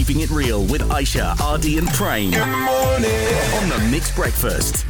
Keeping It Real with Aisha, Ardy, and Prem. Good morning. On the MIX Breakfast.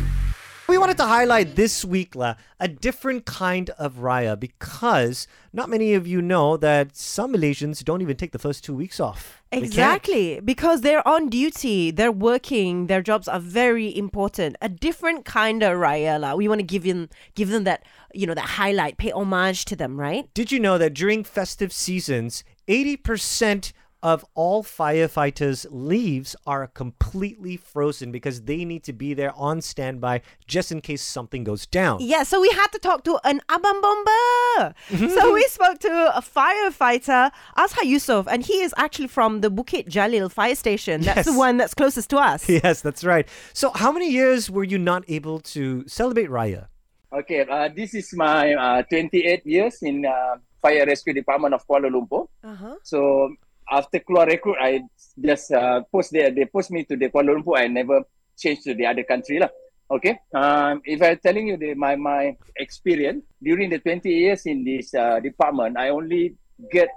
We wanted to highlight this week, La, a different kind of Raya because not many of you know that some Malaysians don't even take the first two weeks off. They can't. Exactly, because they're on duty, they're working, their jobs are very important. A different kind of raya lah. We want to give them give them that you know that highlight, pay homage to them, right? Did you know that during festive seasons, 80% of all firefighters' leaves are completely frozen because they need to be there on standby just in case something goes down. Yeah, so we had to talk to an abang bomba. so we spoke to a firefighter, Azhar Yusof, and he is actually from the Bukit Jalil fire station. That's the one that's closest to us. Yes, that's right. So, how many years were you not able to celebrate Raya? Okay, uh, this is my uh, 28 years in uh, Fire Rescue Department of Kuala Lumpur. Uh-huh. So after keluar recruit, I just uh, post there. They post me to the Kuala Lumpur. I never changed to the other country lah. Okay. Um, if I'm telling you the, my my experience during the 20 years in this uh, department, I only get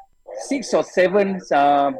six or seven uh,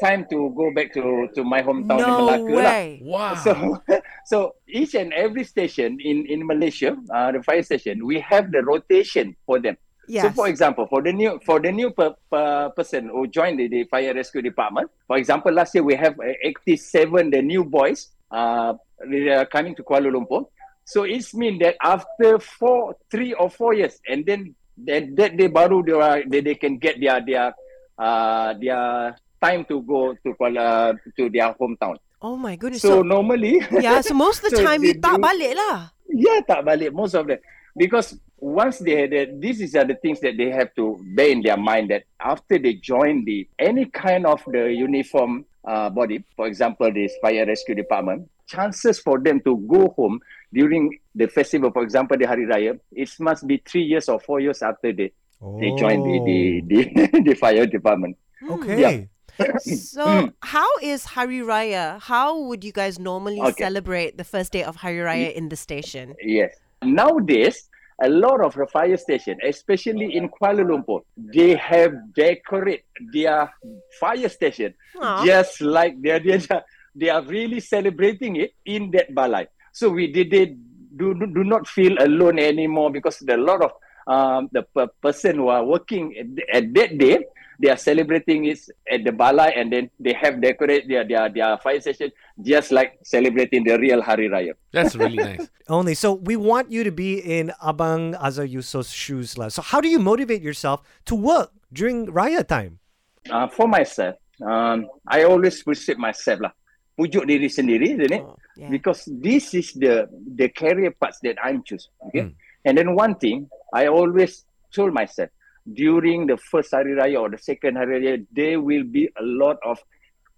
time to go back to to my hometown in Malacca lah. way. Wow. So, so each and every station in, in Malaysia, uh, the fire station, we have the rotation for them. Yes. So, for example, for the new for the new per, per person who joined the, the fire rescue department, for example, last year we have 87 the new boys uh, they are coming to Kuala Lumpur. So it's mean that after four, three or four years, and then that that day baru they, are, they they can get their their uh, their time to go to Kuala to their hometown. oh my goodness. So, So, normally, yeah, so most of the so time they you tak balik lah. yeah, tak balik most of them because once they, they this is are the things that they have to bear in their mind that after they join the any kind of the uniform uh, body, for example, this fire rescue department, chances for them to go home during the festival, for example, the Hari Raya, it must be three years or four years after they they join the the, the, the fire department. Okay. Yeah. So, how is Hari Raya? How would you guys normally Okay. celebrate the first day of Hari Raya in the station? Yes. Nowadays, a lot of the fire station, especially in Kuala Lumpur, they have decorate their fire station Aw. just like they are, they are really celebrating it in that balai. So we did it. do do not feel alone anymore because there are a lot of um, the per- person who are working at, at that day. They are celebrating it at the balai, and then they have decorate their their, their fire station just like celebrating the real Hari Raya. That's really nice. Only. So, we want you to be in Abang Azhar Yusof's shoes, La. So, how do you motivate yourself to work during Raya time? uh, for myself, um, I always push myself lah. Pujuk diri sendiri, isn't it? Oh, yeah. Because this is the the career path that I'm choose. Okay. And then one thing I always told myself during the first Hari Raya or the second Hari Raya, there will be a lot of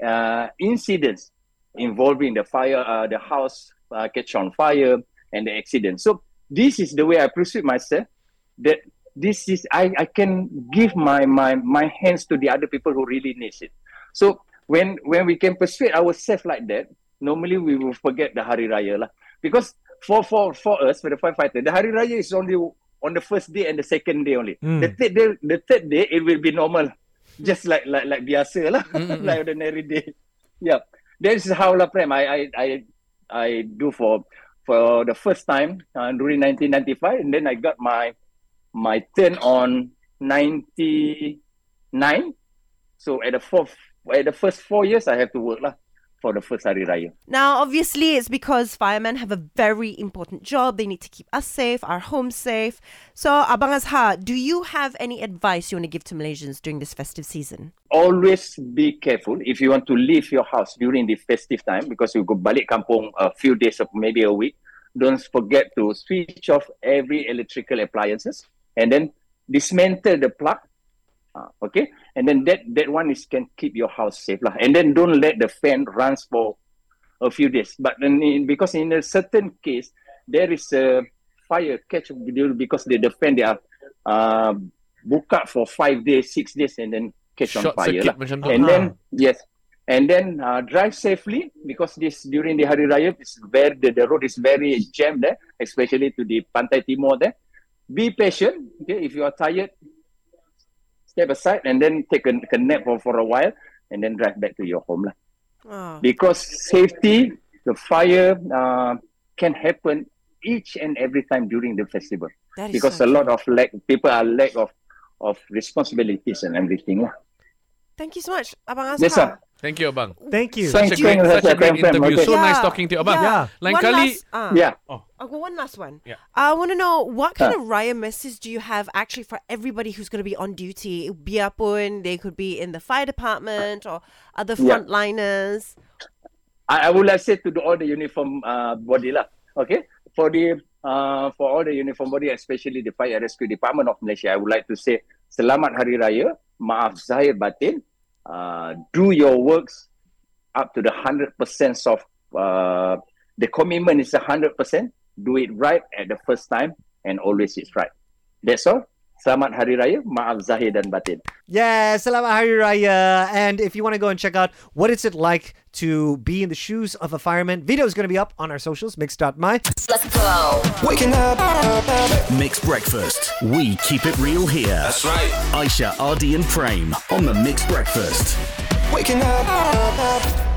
uh, incidents involving the fire, uh, the house uh, catch on fire, and the accident. So this is the way I perceive myself. That this is I, I can give my, my my hands to the other people who really needs it. So when when we can persuade ourselves like that, normally we will forget the Hari Raya lah. Because for for for us, for the firefighter, the Hari Raya is only on the first day and the second day only. Mm. The third day, the third day it will be normal, just like like like biasa lah, like ordinary day. Yeah, that is how lah, Prem. I I I I do for for the first time uh, during 1995, and then I got my my turn on 99. So at the fourth, at the first four years, I have to work lah for the first Hari Raya. Now, obviously, it's because firemen have a very important job. They need to keep us safe, our homes safe. So, Abang Azhar, do you have any advice you want to give to Malaysians during this festive season? Always be careful if you want to leave your house during the festive time because you go balik kampung a few days or maybe a week. Don't forget to switch off every electrical appliances and then dismantle the plug. Uh, okay, and then that that one is can keep your house safe lah. And then don't let the fan runs for a few days. But then in, because in a certain case there is a fire catch because the, the fan they are uh, book up for five days, six days, and then catch on fire. lah. And then yes, and then uh, drive safely because this during the Hari Raya is where the, the road is very jammed there, especially to the Pantai Timur there. Be patient. Okay, if you are tired, step aside and then take a, a nap for, for a while. and then drive back to your home. lah. Oh. Because safety, the fire uh, can happen each and every time during the festival. Because so a lot of lack, people are lack of of responsibilities and everything. lah. Thank you so much, Abang Azhar. Yes, sir. Thank you, Abang. Thank you. Thank Such a you. great, such a great Thank you. interview. So Yeah, nice talking to you, Abang. yeah. Lain One kali, last, uh, Yeah. I'll go one last one. Yeah. I want to know what kind Huh. of raya message do you have actually for everybody who's going to be on duty? Biarpun they could be in the fire department or other Yeah. frontliners. I, I would like to say to the, all the uniform uh, body lah. Okay, for the uh, for all the uniform body, especially the Fire Rescue Department of Malaysia, I would like to say Selamat Hari Raya, maaf zahir batin. Uh, do your works up to the hundred percent of uh, the commitment is hundred percent. Do it right at the first time, and always it's right. That's all. Selamat Hari Raya, maaf zahir dan batin. Yeah, Selamat Hari Raya. And if you want to go and check out what is it like to be in the shoes of a fireman, video is going to be up on our socials, mix.my. Let's go. Waking up. MIX breakfast. We keep it real here. That's right. Aisha, Ardy, and Prem on the MIX Breakfast. Waking up.